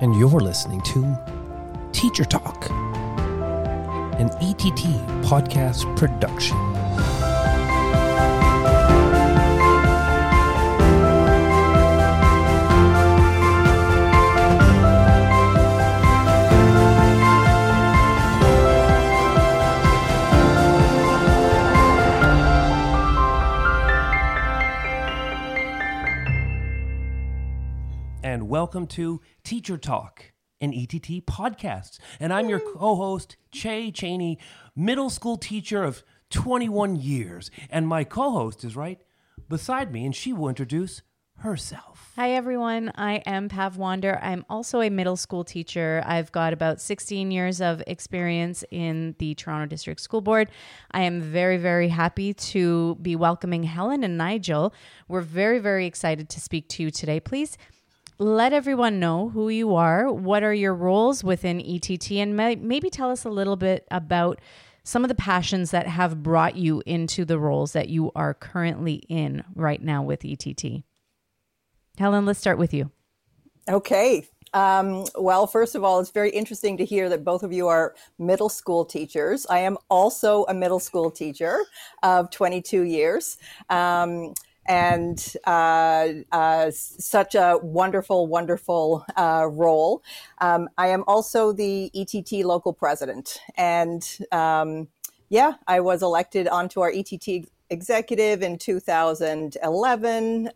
and you're listening to Teacher Talk, an ETT podcast production. And welcome to Teacher Talk, an ETT podcast. And I'm your co host, Chey Cheney, middle school teacher of 21 years. And my co host is right beside me, and she will introduce herself. Hi, everyone. I am Pav Wander. I'm also a middle school teacher. I've got about 16 years of experience in the Toronto District School Board. I am very, very happy to be welcoming Helen and Nigel. We're very, very excited to speak to you today. Please let everyone know who you are, what are your roles within ETT, and may- maybe tell us a little bit about some of the passions that have brought you into the roles that you are currently in right now with ETT. Helen, let's start with you. Okay. Um, well, first of all, it's very interesting to hear that both of you are middle school teachers. I am also a middle school teacher of 22 years. Um, and uh, uh, such a wonderful, wonderful uh, role. Um, I am also the ETT local president. And um, yeah, I was elected onto our ETT executive in 2011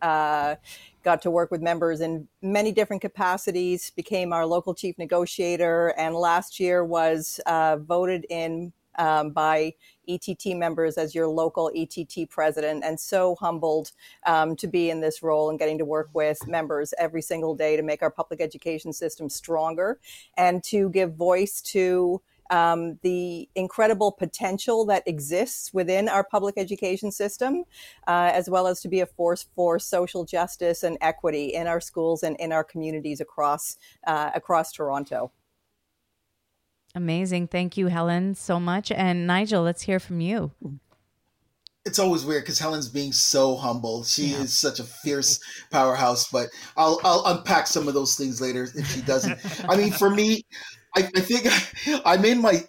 got to work with members in many different capacities, became our local chief negotiator, and last year was uh, voted in um, by ETT members as your local ETT president, and so humbled um, to be in this role and getting to work with members every single day to make our public education system stronger and to give voice to um, the incredible potential that exists within our public education system, uh, as well as to be a force for social justice and equity in our schools and in our communities across uh, across Toronto. Amazing. Thank you, Helen, so much. And Nigel, let's hear from you. It's always weird because Helen's being so humble. She yeah. is such a fierce powerhouse, but I'll I'll unpack some of those things later if she doesn't. I mean, for me, I, I think I'm in my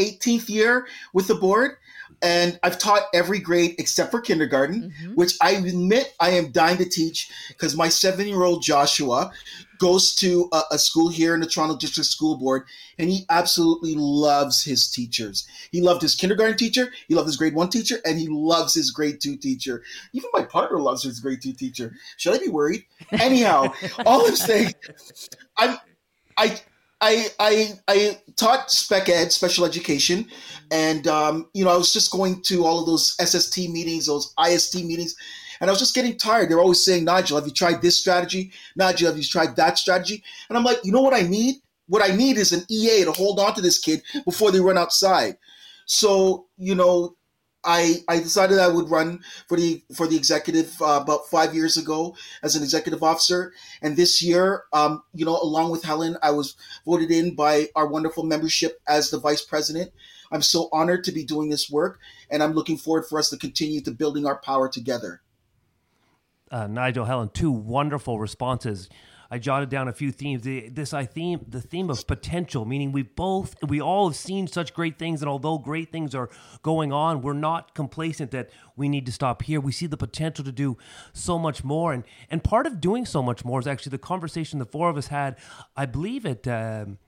18th year with the board, and I've taught every grade except for kindergarten, mm-hmm. which I admit I am dying to teach because my seven year old Joshua goes to a, a, school here in the Toronto District School Board, and he absolutely loves his teachers. He loved his kindergarten teacher, he loved his grade one teacher, and he loves his grade two teacher. Even my partner loves his grade two teacher. Should I be worried? Anyhow, all I'm saying, I'm, I, I, I, I taught spec ed, special education, and um, you know I was just going to all of those SST meetings, those IST meetings, and I was just getting tired. They're always saying, "Nigel, have you tried this strategy? Nigel, have you tried that strategy?" And I'm like, you know what I need? What I need is an EA to hold on to this kid before they run outside. So you know, I, I decided I would run for the for the executive uh, about five years ago as an executive officer, and this year, um, you know, along with Helen, I was voted in by our wonderful membership as the vice president. I'm so honored to be doing this work, and I'm looking forward for us to continue to building our power together. Uh, Nigel, Helen, two wonderful responses. I jotted down a few themes. The, this I theme the theme of potential, meaning we both we all have seen such great things, and although great things are going on, we're not complacent that we need to stop here. We see the potential to do so much more, and and part of doing so much more is actually the conversation the four of us had. I believe at. Um,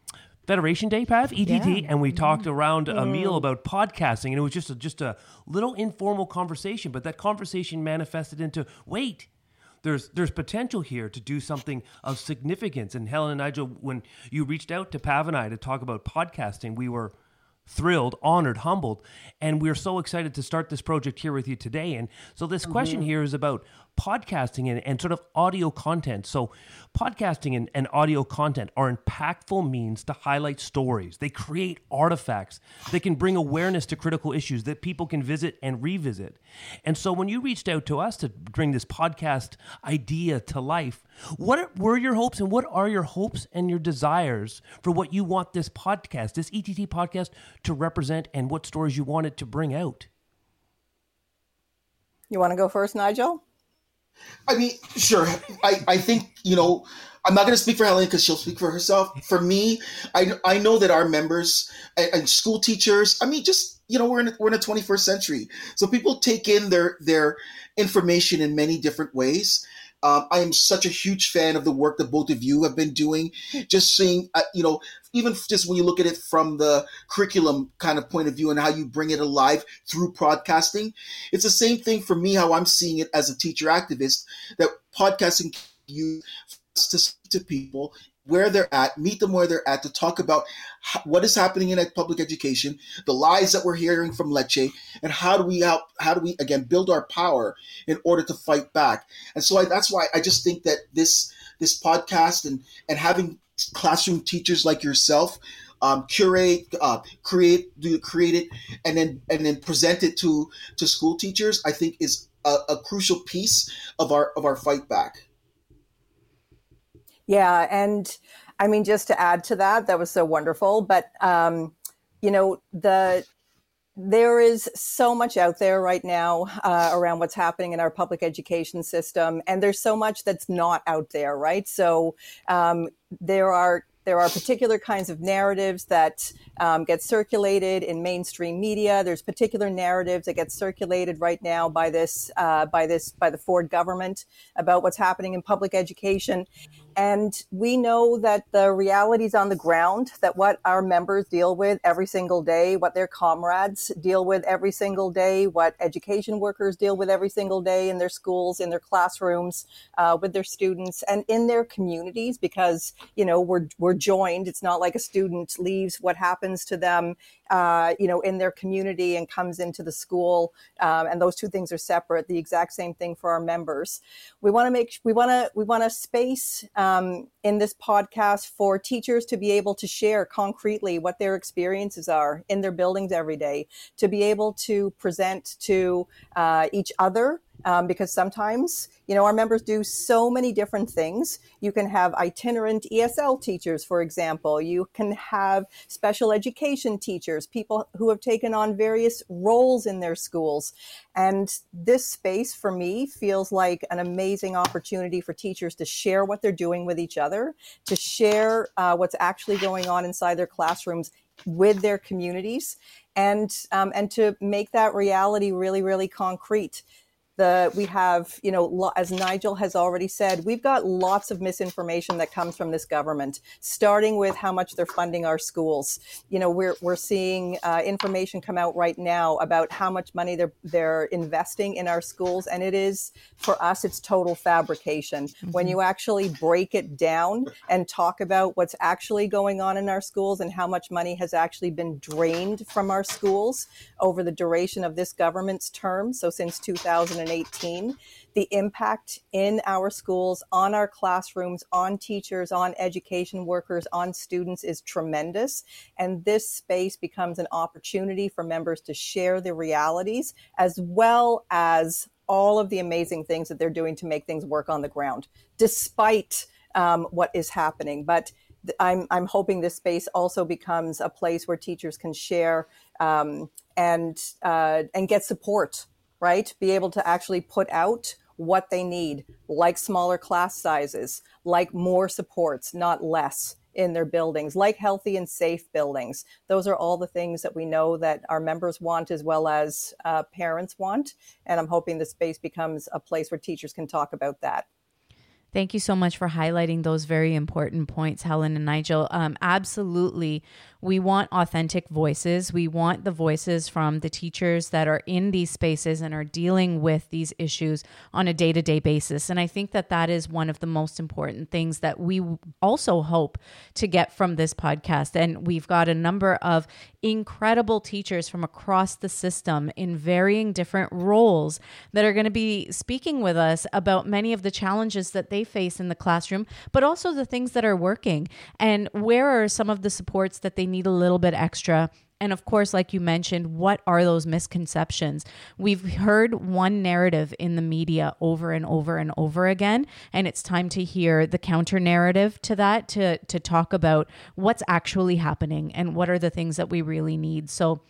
Federation Day, Pav, ETT, yeah. and we talked mm-hmm. around a meal mm. about podcasting, and it was just a, just a little informal conversation. But that conversation manifested into wait, there's there's potential here to do something of significance. And Helen and Nigel, when you reached out to Pav and I to talk about podcasting, we were thrilled, honored, humbled, and we're so excited to start this project here with you today. And so this mm-hmm. question here is about podcasting and, and sort of audio content. So, podcasting and, and audio content are impactful means to highlight stories. They create artifacts that can bring awareness to critical issues that people can visit and revisit. And so, when you reached out to us to bring this podcast idea to life, what were your hopes and what are your hopes and your desires for what you want this podcast, this ETT podcast, to represent and what stories you want it to bring out? You want to go first, Nigel? I mean, sure. I, I think, you know, I'm not going to speak for Helen because she'll speak for herself. For me, I, I know that our members and, and, school teachers, I mean, just, you know, we're in, we're in the 21st century. So people take in their, their information in many different ways. Um, I am such a huge fan of the work that both of you have been doing. Just seeing, uh, you know, even just when you look at it from the curriculum kind of point of view and how you bring it alive through podcasting, it's the same thing for me. How I'm seeing it as a teacher activist that podcasting you to to people where they're at, meet them where they're at to talk about what is happening in public education, the lies that we're hearing from Lecce, and how do we help, how do we again build our power in order to fight back. And so I, that's why I just think that this this podcast and and having classroom teachers like yourself um, curate, uh, create, do create it, and then and then present it to to school teachers. I think is a, a crucial piece of our of our fight back. Yeah, and I mean, just to add to that, that was so wonderful. But um, you know, the there is so much out there right now uh, around what's happening in our public education system, and there's so much that's not out there, right? So um, there are there are particular kinds of narratives that um, get circulated in mainstream media. There's particular narratives that get circulated right now by this uh, by this by the Ford government about what's happening in public education. And we know that the realities on the ground, that what our members deal with every single day, what their comrades deal with every single day, what education workers deal with every single day in their schools, in their classrooms, uh, with their students, and in their communities, because you know we're we're joined. It's not like a student leaves what happens to them uh, you know, in their community and comes into the school. Um, and those two things are separate. The exact same thing for our members. We want to make we want to we want to space um, in this podcast for teachers to be able to share concretely what their experiences are in their buildings every day, to be able to present to uh, each other um, because sometimes, you know, our members do so many different things. You can have itinerant ESL teachers, for example. You can have special education teachers, people who have taken on various roles in their schools. And this space for me feels like an amazing opportunity for teachers to share what they're doing with each other, to share uh, what's actually going on inside their classrooms with their communities and um, and to make that reality really really concrete the we have you know as nigel has already said we've got lots of misinformation that comes from this government starting with how much they're funding our schools you know we're, we're seeing uh, information come out right now about how much money they're they're investing in our schools and it is for us it's total fabrication mm-hmm. when you actually break it down and talk about what's actually going on in our schools and how much money has actually been drained from our schools over the duration of this government's term so since 2000 2018, the impact in our schools, on our classrooms, on teachers, on education workers, on students is tremendous. And this space becomes an opportunity for members to share the realities as well as all of the amazing things that they're doing to make things work on the ground, despite um, what is happening. But I'm, I'm hoping this space also becomes a place where teachers can share um, and uh, and get support right? Be able to actually put out what they need, like smaller class sizes, like more supports, not less in their buildings, like healthy and safe buildings. Those are all the things that we know that our members want as well as uh, parents want. And I'm hoping the space becomes a place where teachers can talk about that. Thank you so much for highlighting those very important points, Helen and Nigel. Um, absolutely. We want authentic voices. We want the voices from the teachers that are in these spaces and are dealing with these issues on a day to day basis. And I think that that is one of the most important things that we also hope to get from this podcast. And we've got a number of incredible teachers from across the system in varying different roles that are going to be speaking with us about many of the challenges that they face in the classroom, but also the things that are working and where are some of the supports that they need a little bit extra and of course, like you mentioned, what are those misconceptions? We've heard one narrative in the media over and over and over again, and it's time to hear the counter narrative to that to to talk about what's actually happening and what are the things that we really need. So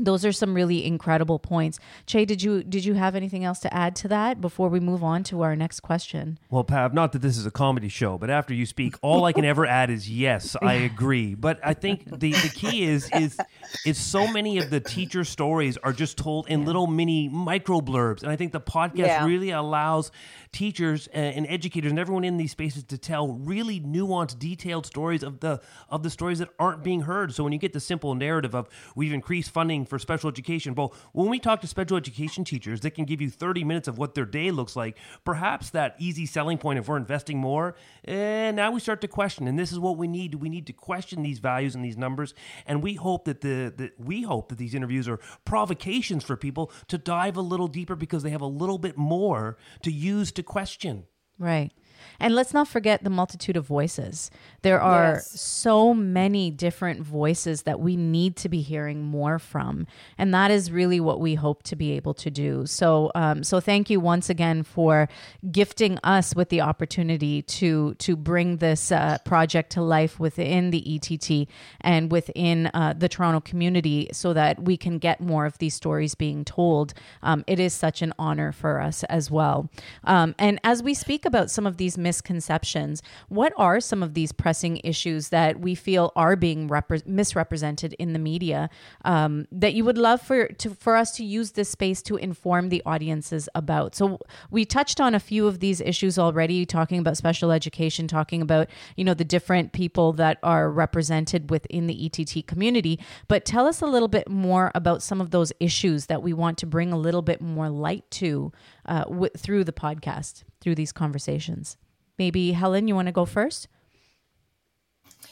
those are some really incredible points. Chey, did you did you have anything else to add to that before we move on to our next question? Well, Pav, not that this is a comedy show, but after you speak, all I can ever add is yes, I agree. But I think the, the key is is is so many of the teacher stories are just told in little mini micro blurbs, and I think the podcast Yeah. really allows teachers uh, and educators and everyone in these spaces to tell really nuanced, detailed stories of the of the stories that aren't being heard. So when you get the simple narrative of we've increased funding for special education, well, when we talk to special education teachers, they can give you 30 minutes of what their day looks like. Perhaps that easy selling point if we're investing more, and now we start to question, and this is what we need. We need to question these values and these numbers, and we hope that the that we hope that these interviews are provocations for people to dive a little deeper because they have a little bit more to use to question. Right. And let's not forget the multitude of voices. There are Yes. so many different voices that we need to be hearing more from, and that is really what we hope to be able to do. So, um, so thank you once again for gifting us with the opportunity to to bring this uh, project to life within the ETT and within uh, the Toronto community, so that we can get more of these stories being told. Um, it is such an honor for us as well. Um, and as we speak about some of these misconceptions, what are some of these pressing issues that we feel are being repre- misrepresented in the media um, that you would love for to, for us to use this space to inform the audiences about? So we touched on a few of these issues already, talking about special education, talking about you know the different people that are represented within the ETT community. But tell us a little bit more about some of those issues that we want to bring a little bit more light to uh, w- through the podcast, through these conversations. Maybe Helen, you want to go first?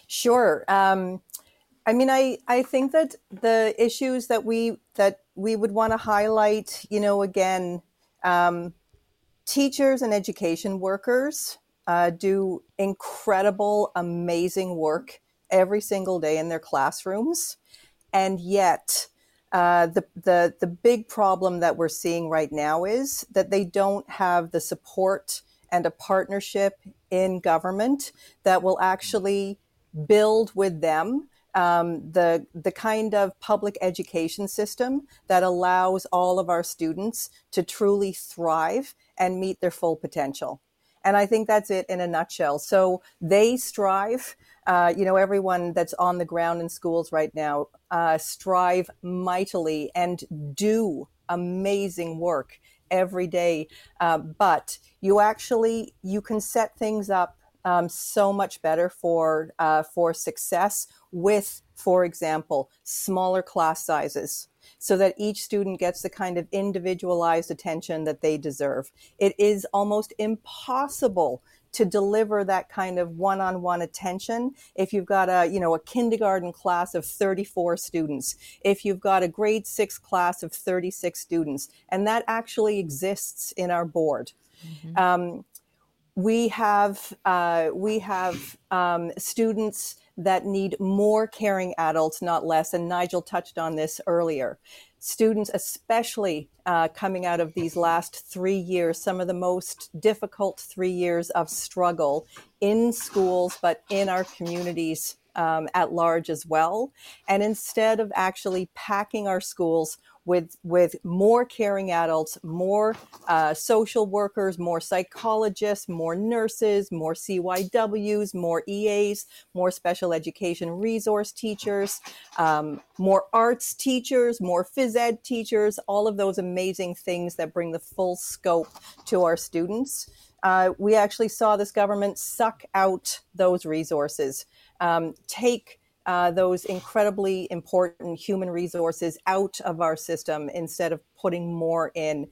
Sure. Um, I mean, I, I think that the issues that we that we would want to highlight, you know, again, um, teachers and education workers uh, do incredible, amazing work every single day in their classrooms, and yet. Uh, the, the the big problem that we're seeing right now is that they don't have the support and a partnership in government that will actually build with them um, the the kind of public education system that allows all of our students to truly thrive and meet their full potential. And I think that's it in a nutshell. So they strive. Uh, you know, everyone that's on the ground in schools right now uh, strive mightily and do amazing work every day. Uh, but you actually you can set things up um, so much better for uh, for success with, for example, smaller class sizes, so that each student gets the kind of individualized attention that they deserve. It is almost impossible to deliver that kind of one-on-one attention if you've got a you know a kindergarten class of 34 students if you've got a grade 6 class of 36 students and that actually exists in our board um, we have uh, we have um, students that need more caring adults, not less. And Nigel touched on this earlier. Students, especially uh, coming out of these last three years, some of the most difficult three years of struggle in schools, but in our communities um, at large as well. And instead of actually packing our schools with with more caring adults, more uh, social workers, more psychologists, more nurses, more CYWs, more EAs, more special education resource teachers, um, more arts teachers, more phys ed teachers, all of those amazing things that bring the full scope to our students. Uh, we actually saw this government suck out those resources, um, take uh, those incredibly important human resources out of our system instead of putting more in.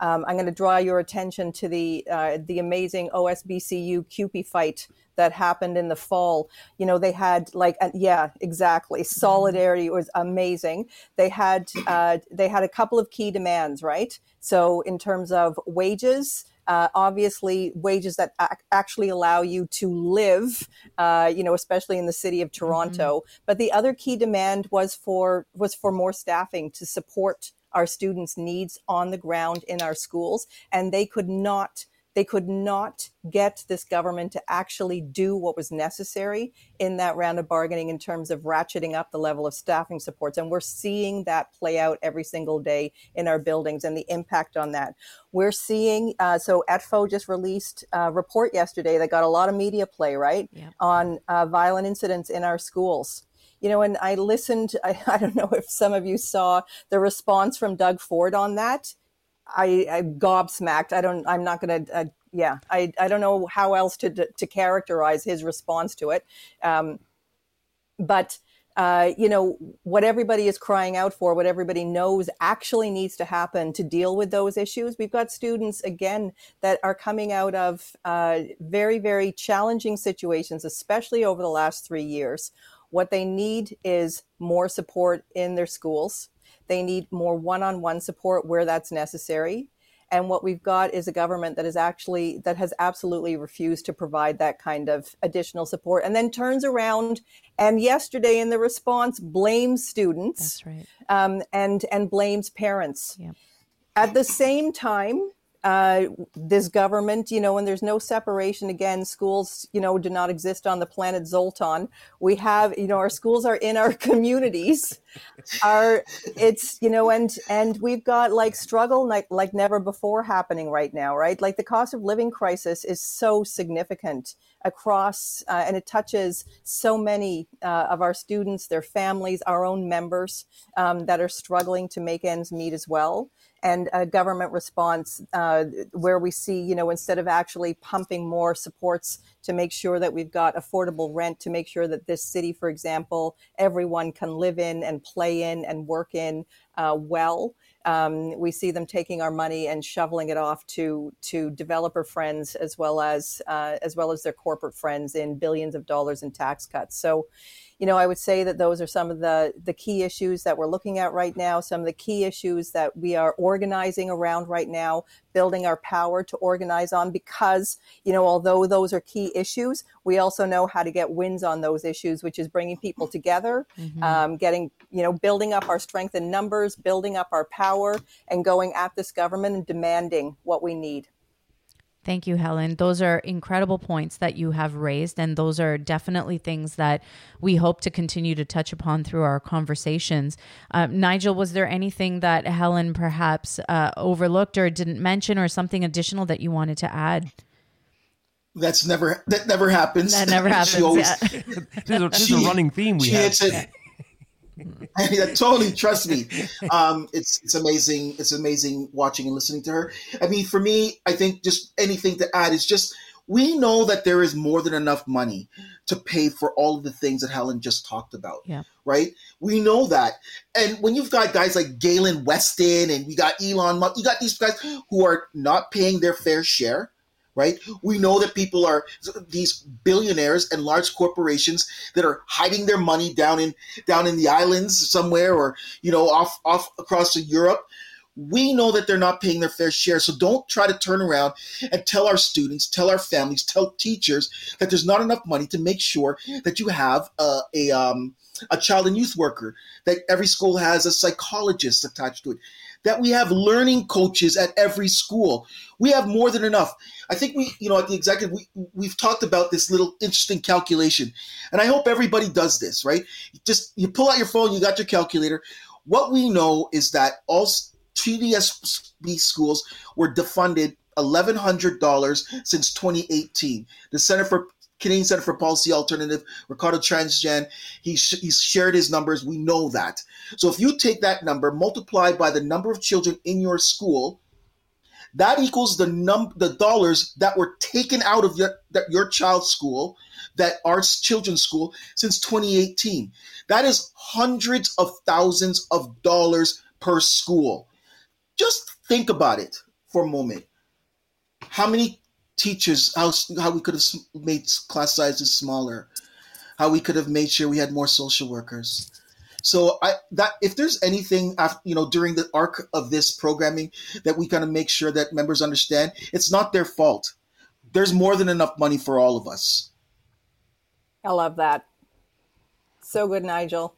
Um, I'm going to draw your attention to the uh, the amazing OSBCU CUPE fight that happened in the fall. You know, they had like, uh, yeah, exactly. Solidarity was amazing. They had uh, they had a couple of key demands, right? So in terms of wages, uh, obviously wages that ac- actually allow you to live, uh, you know, especially in the city of Toronto. But the other key demand was for was for more staffing to support our students' needs on the ground in our schools, and they could not they could not get this government to actually do what was necessary in that round of bargaining in terms of ratcheting up the level of staffing supports. And we're seeing that play out every single day in our buildings and the impact on that. We're seeing, uh, so ETFO just released a report yesterday that got a lot of media play, right? Yeah. On uh, violent incidents in our schools you know, and I listened, I, I, don't know if some of you saw the response from Doug Ford on that. I, I gobsmacked. I don't. I'm not going to. Uh, yeah, I, I don't know how else to to characterize his response to it. Um, but uh, you know what everybody is crying out for, what everybody knows actually needs to happen to deal with those issues. We've got students again that are coming out of uh, very very challenging situations, especially over the last three years. What they need is more support in their schools. They need more one on one support where that's necessary. And what we've got is a government that is actually, that has absolutely refused to provide that kind of additional support and then turns around and yesterday in the response blames students right. um, and, and blames parents. Yep. At the same time, uh, this government, you know, and there's no separation. Again, schools, you know, do not exist on the planet Zoltan. We have, you know, our schools are in our communities. our, it's, you know, and and we've got like struggle like like never before happening right now, right? Like the cost of living crisis is so significant across, uh, and it touches so many uh, of our students, their families, our own members um, that are struggling to make ends meet as well and a government response uh, where we see, you know, instead of actually pumping more supports to make sure that we've got affordable rent, to make sure that this city, for example, everyone can live in and play in and work in uh, well. Um, we see them taking our money and shoveling it off to to developer friends as well as uh, as well as their corporate friends in billions of dollars in tax cuts. So, you know, I would say that those are some of the, the key issues that we're looking at right now, some of the key issues that we are organizing around right now, building our power to organize on because, you know, although those are key issues, we also know how to get wins on those issues, which is bringing people together, mm-hmm. um, getting, you know, building up our strength in numbers, building up our power, and going at this government and demanding what we need. Thank you, Helen. Those are incredible points that you have raised, and those are definitely things that we hope to continue to touch upon through our conversations. Uh, Nigel, was there anything that Helen perhaps uh, overlooked or didn't mention, or something additional that you wanted to add? That's never that never happens. That never happens. always, yeah. this, is, a running theme we have. It, I mean, totally trust me. Um, it's it's amazing. It's amazing watching and listening to her. I mean, for me, I think just anything to add is just we know that there is more than enough money to pay for all of the things that Helen just talked about. Yeah. Right? We know that. And when you've got guys like Galen Weston and you got Elon Musk, you got these guys who are not paying their fair share right? We know that people are these billionaires and large corporations that are hiding their money down in down in the islands somewhere or you know off off across Europe. We know that they're not paying their fair share. So don't try to turn around and tell our students, tell our families, tell teachers that there's not enough money to make sure that you have a, a um, a child and youth worker, that every school has a psychologist attached to it, that we have learning coaches at every school. We have more than enough. I think we, you know, at the executive, we, we've talked about this little interesting calculation. And I hope everybody does this, right? Just you pull out your phone, you got your calculator. What we know is that all TDSB schools were defunded $1,100 since 2018. The Center for Canadian Center for Policy Alternative, Ricardo Tranjan, he sh- he's shared his numbers. We know that. So if you take that number, multiply by the number of children in your school, that equals the num the dollars that were taken out of your that your child's school, that our children's school since 2018. That is hundreds of thousands of dollars per school. Just think about it for a moment. How many teachers how how we could have made class sizes smaller, how we could have made sure we had more social workers. So I that if there's anything after, you know during the arc of this programming that we kind of make sure that members understand, it's not their fault. There's more than enough money for all of us. I love that. So good, Nigel.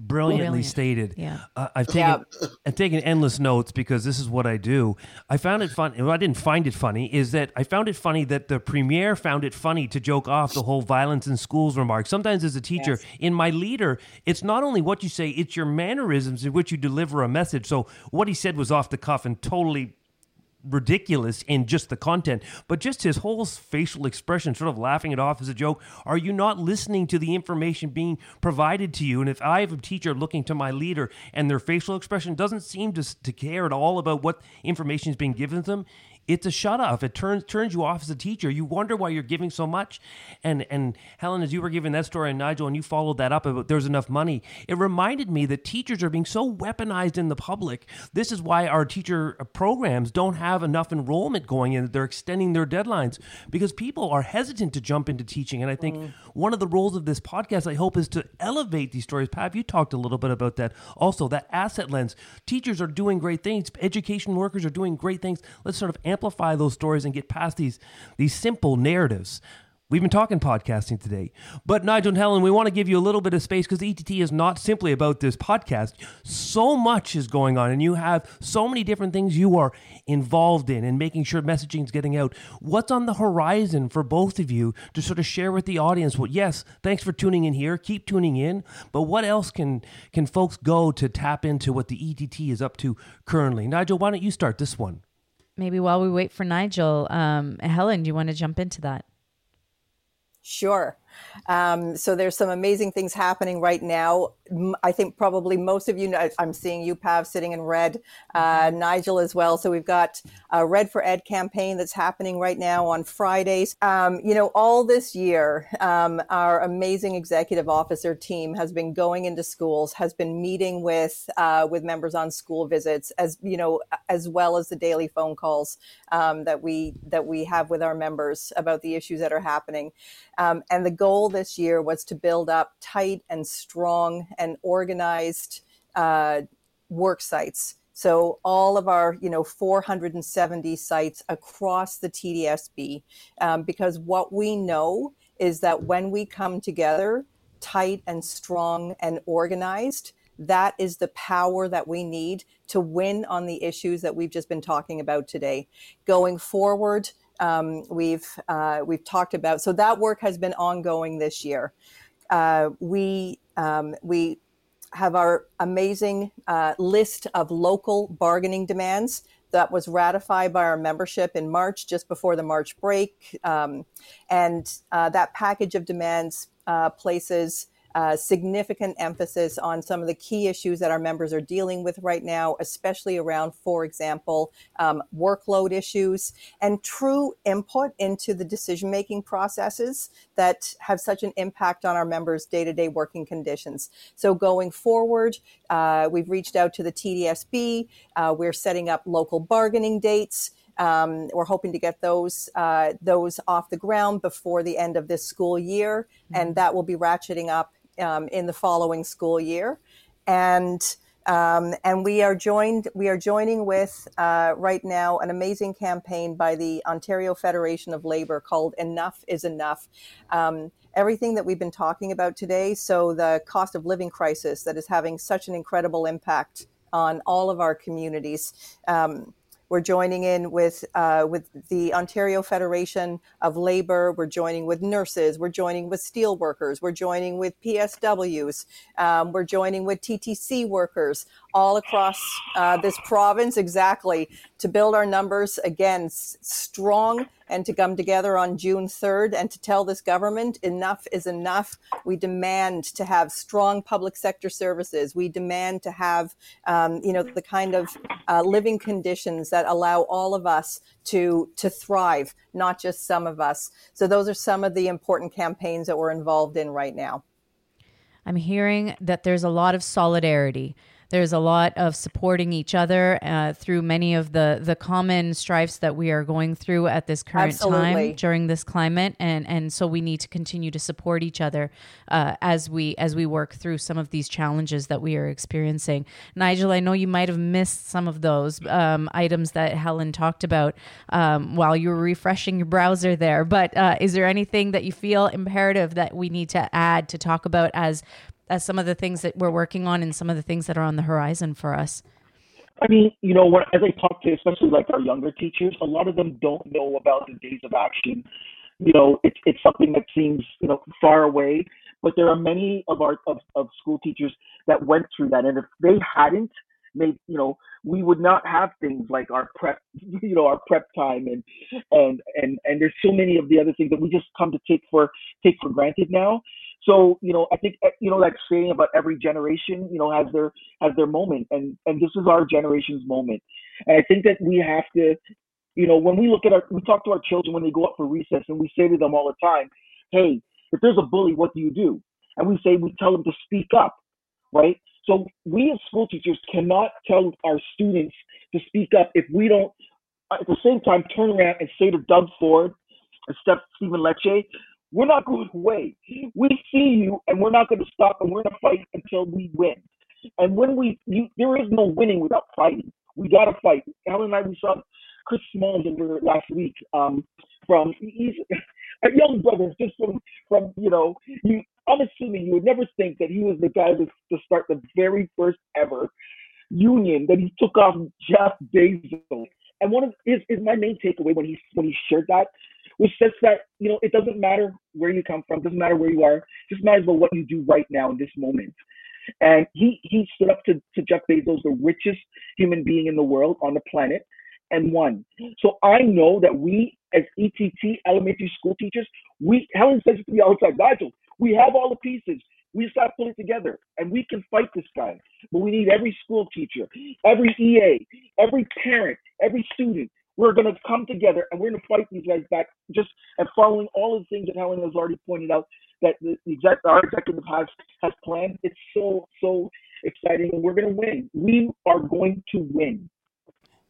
Brilliantly Brilliant. stated. Yeah. Uh, I've taken I've taken endless notes because this is what I do. I found it fun. Well, I didn't find it funny. Is that I found it funny that the premier found it funny to joke off the whole violence in schools remark. Sometimes as a teacher, in my leader, it's not only what you say; it's your mannerisms in which you deliver a message. So what he said was off the cuff and totally ridiculous in just the content, but just his whole facial expression, sort of laughing it off as a joke. Are you not listening to the information being provided to you? And if I have a teacher looking to my leader and their facial expression doesn't seem to, to care at all about what information is being given to them, it's a shut off. It turns turns you off as a teacher. You wonder why you're giving so much. And and Helen, as you were giving that story, and Nigel, and you followed that up about there's enough money. It reminded me that teachers are being so weaponized in the public. This is why our teacher programs don't have enough enrollment going in. They're extending their deadlines because people are hesitant to jump into teaching. And I think mm. one of the roles of this podcast, I hope, is to elevate these stories. Pav, you talked a little bit about that. Also, that asset lens. Teachers are doing great things. Education workers are doing great things. Let's sort of amplify those stories and get past these these simple narratives. We've been talking podcasting today. But Nigel and Helen, we want to give you a little bit of space because the ETT is not simply about this podcast. So much is going on, and you have so many different things you are involved in and making sure messaging is getting out. What's on the horizon for both of you to sort of share with the audience? Well, yes, thanks for tuning in here. Keep tuning in. But what else can can folks go to tap into what the ETT is up to currently? Nigel, why don't you start this one? Maybe while we wait for Nigel, um, Helen, do you want to jump into that? Sure. Um, so there's some amazing things happening right now. I think probably most of you know, I'm seeing you, Pav, sitting in red, uh, Nigel as well. So we've got a Red for Ed campaign that's happening right now on Fridays. Um, you know, all this year, um, our amazing executive officer team has been going into schools, has been meeting with uh, with members on school visits, as you know, as well as the daily phone calls um, that we that we have with our members about the issues that are happening. Um, and the goal this year was to build up tight and strong and organized uh, work sites. So all of our, you know, 470 sites across the TDSB, um, because what we know is that when we come together, tight and strong and organized, that is the power that we need to win on the issues that we've just been talking about today. Going forward, um, we've uh, we've talked about. So that work has been ongoing this year. Uh, we um, we have our amazing uh, list of local bargaining demands that was ratified by our membership in March, just before the March break, um, and uh, that package of demands uh, places uh, significant emphasis on some of the key issues that our members are dealing with right now, especially around, for example, um, workload issues and true input into the decision making processes that have such an impact on our members' day to day working conditions. So, going forward, uh, we've reached out to the TDSB, uh, we're setting up local bargaining dates. Um, we're hoping to get those uh, those off the ground before the end of this school year, and that will be ratcheting up um, in the following school year, and um, and we are joined. We are joining with uh, right now an amazing campaign by the Ontario Federation of Labor called "Enough Is Enough." Um, everything that we've been talking about today. So the cost of living crisis that is having such an incredible impact on all of our communities. Um, we're joining in with uh, with the Ontario Federation of Labor. We're joining with nurses. We're joining with steel workers. We're joining with PSWs. Um, we're joining with TTC workers all across uh, this province, exactly to build our numbers again strong and to come together on June 3rd and to tell this government enough is enough. We demand to have strong public sector services. We demand to have, um, you know, the kind of uh, living conditions that allow all of us to to thrive, not just some of us. So those are some of the important campaigns that we're involved in right now. I'm hearing that there's a lot of solidarity. There's a lot of supporting each other uh, through many of the the common strifes that we are going through at this current Absolutely. time during this climate, and and so we need to continue to support each other uh, as we as we work through some of these challenges that we are experiencing. Nigel, I know you might have missed some of those um, items that Helen talked about um, while you were refreshing your browser there, but uh, is there anything that you feel imperative that we need to add to talk about as as some of the things that we're working on and some of the things that are on the horizon for us? I mean, you know, when, as I talk to especially like our younger teachers, a lot of them don't know about the days of action. You know, it's it's something that seems you know far away, but there are many of our of, of school teachers that went through that, and if they hadn't made, you know, we would not have things like our prep, you know, our prep time, and and and and there's so many of the other things that we just come to take for take for granted now. So, you know, I think uh, you know that saying about every generation, you know, has their has their moment, and and this is our generation's moment. And I think that we have to, you know, when we look at our, we talk to our children when they go up for recess, and we say to them all the time, "Hey, if there's a bully, what do you do?" And we say we tell them to speak up, right? So we as school teachers cannot tell our students to speak up if we don't at the same time turn around and say to Doug Ford and Stephen Lecce, we're not going away. We see you, and we're not going to stop, and we're going to fight until we win. And when we, you, there is no winning without fighting. We got to fight. Helen and I, we saw Chris Smalls over last week. Um, from he's a young brother, just from from you know, you. I'm assuming you would never think that he was the guy to, to start the very first ever union that he took off Jeff Bezos. And one of is, is my main takeaway when he when he shared that which says that you know it doesn't matter where you come from, doesn't matter where you are, just matters about what you do right now in this moment. And he he stood up to, to Jeff Bezos, the richest human being in the world on the planet, and won. So I know that we as ETT elementary school teachers, we Helen says it to me time, Nigel, we have all the pieces. We just got to put it together, and we can fight this guy. But we need every school teacher, every EA, every parent, every student we're going to come together and we're going to fight these guys back. Just and following all of the things that Helen has already pointed out that the, the exec, our executive has has planned. It's so so exciting, and we're going to win. We are going to win.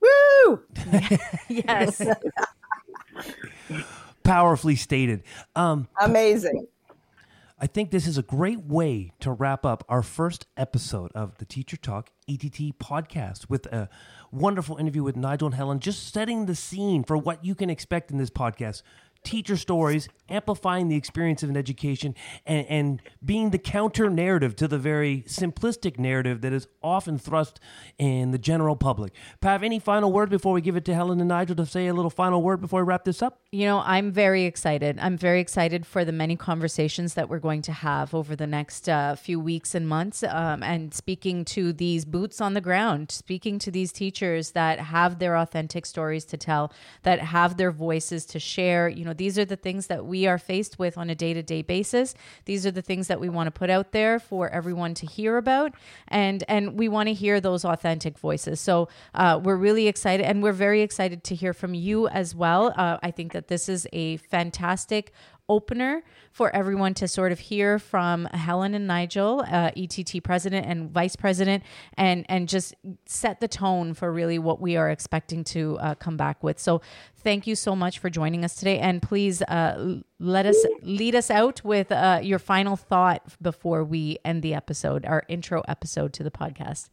Woo! yes. Powerfully stated. Um, Amazing. I think this is a great way to wrap up our first episode of the Teacher Talk ETT podcast with a wonderful interview with Nigel and Helen, just setting the scene for what you can expect in this podcast teacher stories, amplifying the experience of an education, and, and being the counter narrative to the very simplistic narrative that is often thrust in the general public. Pav, any final word before we give it to Helen and Nigel to say a little final word before we wrap this up? You know, I'm very excited. I'm very excited for the many conversations that we're going to have over the next uh, few weeks and months, um, and speaking to these boots on the ground, speaking to these teachers that have their authentic stories to tell, that have their voices to share. You know, these are the things that we are faced with on a day to day basis. These are the things that we want to put out there for everyone to hear about, and and we want to hear those authentic voices. So uh, we're really excited, and we're very excited to hear from you as well. Uh, I think that this is a fantastic opener for everyone to sort of hear from Helen and Nigel, uh, ETT president and vice president, and and just set the tone for really what we are expecting to uh, come back with. So, thank you so much for joining us today, and please uh, let us lead us out with uh, your final thought before we end the episode, our intro episode to the podcast.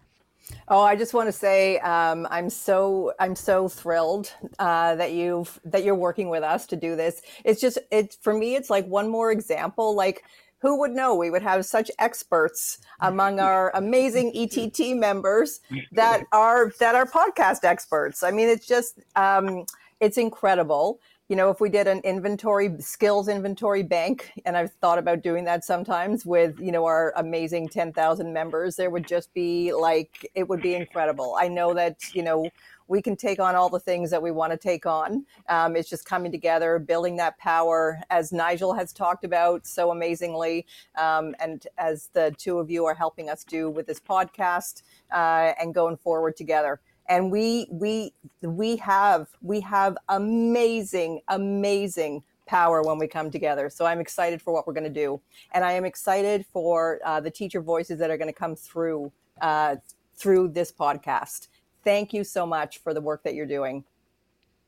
Oh, I just want to say um, I'm so I'm so thrilled uh, that you've that you're working with us to do this. It's just it for me. It's like one more example. Like who would know we would have such experts among our amazing ETT members that are that are podcast experts. I mean, it's just um, it's incredible you know, if we did an inventory skills inventory bank, and I've thought about doing that sometimes with, you know, our amazing 10,000 members, there would just be like, it would be incredible. I know that, you know, we can take on all the things that we want to take on. Um, it's just coming together, building that power, as Nigel has talked about so amazingly, um, and as the two of you are helping us do with this podcast uh, and going forward together and we we we have we have amazing amazing power when we come together. So i'm excited for what we're going to do. And i am excited for uh, the teacher voices that are going to come through uh, through this podcast. Thank you so much for the work that you're doing.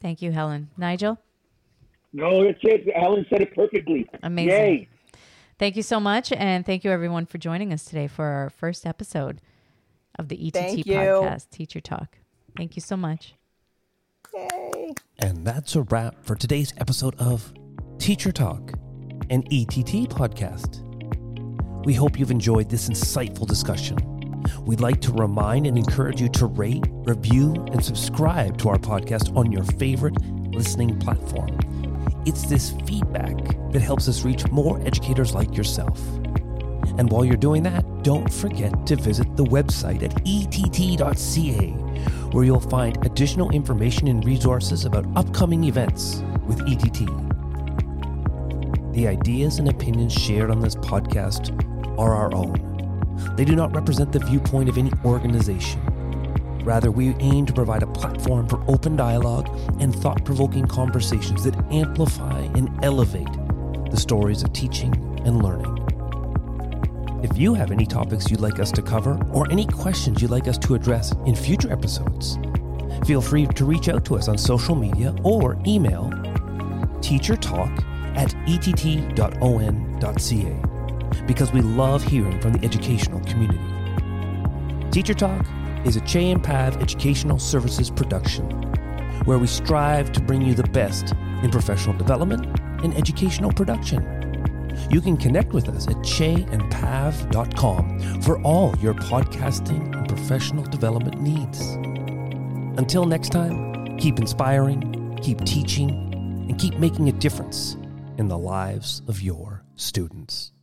Thank you helen. Nigel? No it's it. Helen said it perfectly. Amazing. Yay. thank you so much and thank you everyone for joining us today for our first episode of the ett podcast teacher talk Thank you so much. Yay. And that's a wrap for today's episode of Teacher Talk, an ETT podcast. We hope you've enjoyed this insightful discussion. We'd like to remind and encourage you to rate, review, and subscribe to our podcast on your favorite listening platform. It's this feedback that helps us reach more educators like yourself. And while you're doing that, don't forget to visit the website at ett.ca, where you'll find additional information and resources about upcoming events with ETT. The ideas and opinions shared on this podcast are our own. They do not represent the viewpoint of any organization. Rather, we aim to provide a platform for open dialogue and thought provoking conversations that amplify and elevate the stories of teaching and learning. If you have any topics you'd like us to cover or any questions you'd like us to address in future episodes, feel free to reach out to us on social media or email teachertalk at ett.on.ca because we love hearing from the educational community. Teacher Talk is a Chey and Pav educational services production where we strive to bring you the best in professional development and educational production. You can connect with us at cheyandpav.com for all your podcasting and professional development needs. Until next time, keep inspiring, keep teaching, and keep making a difference in the lives of your students.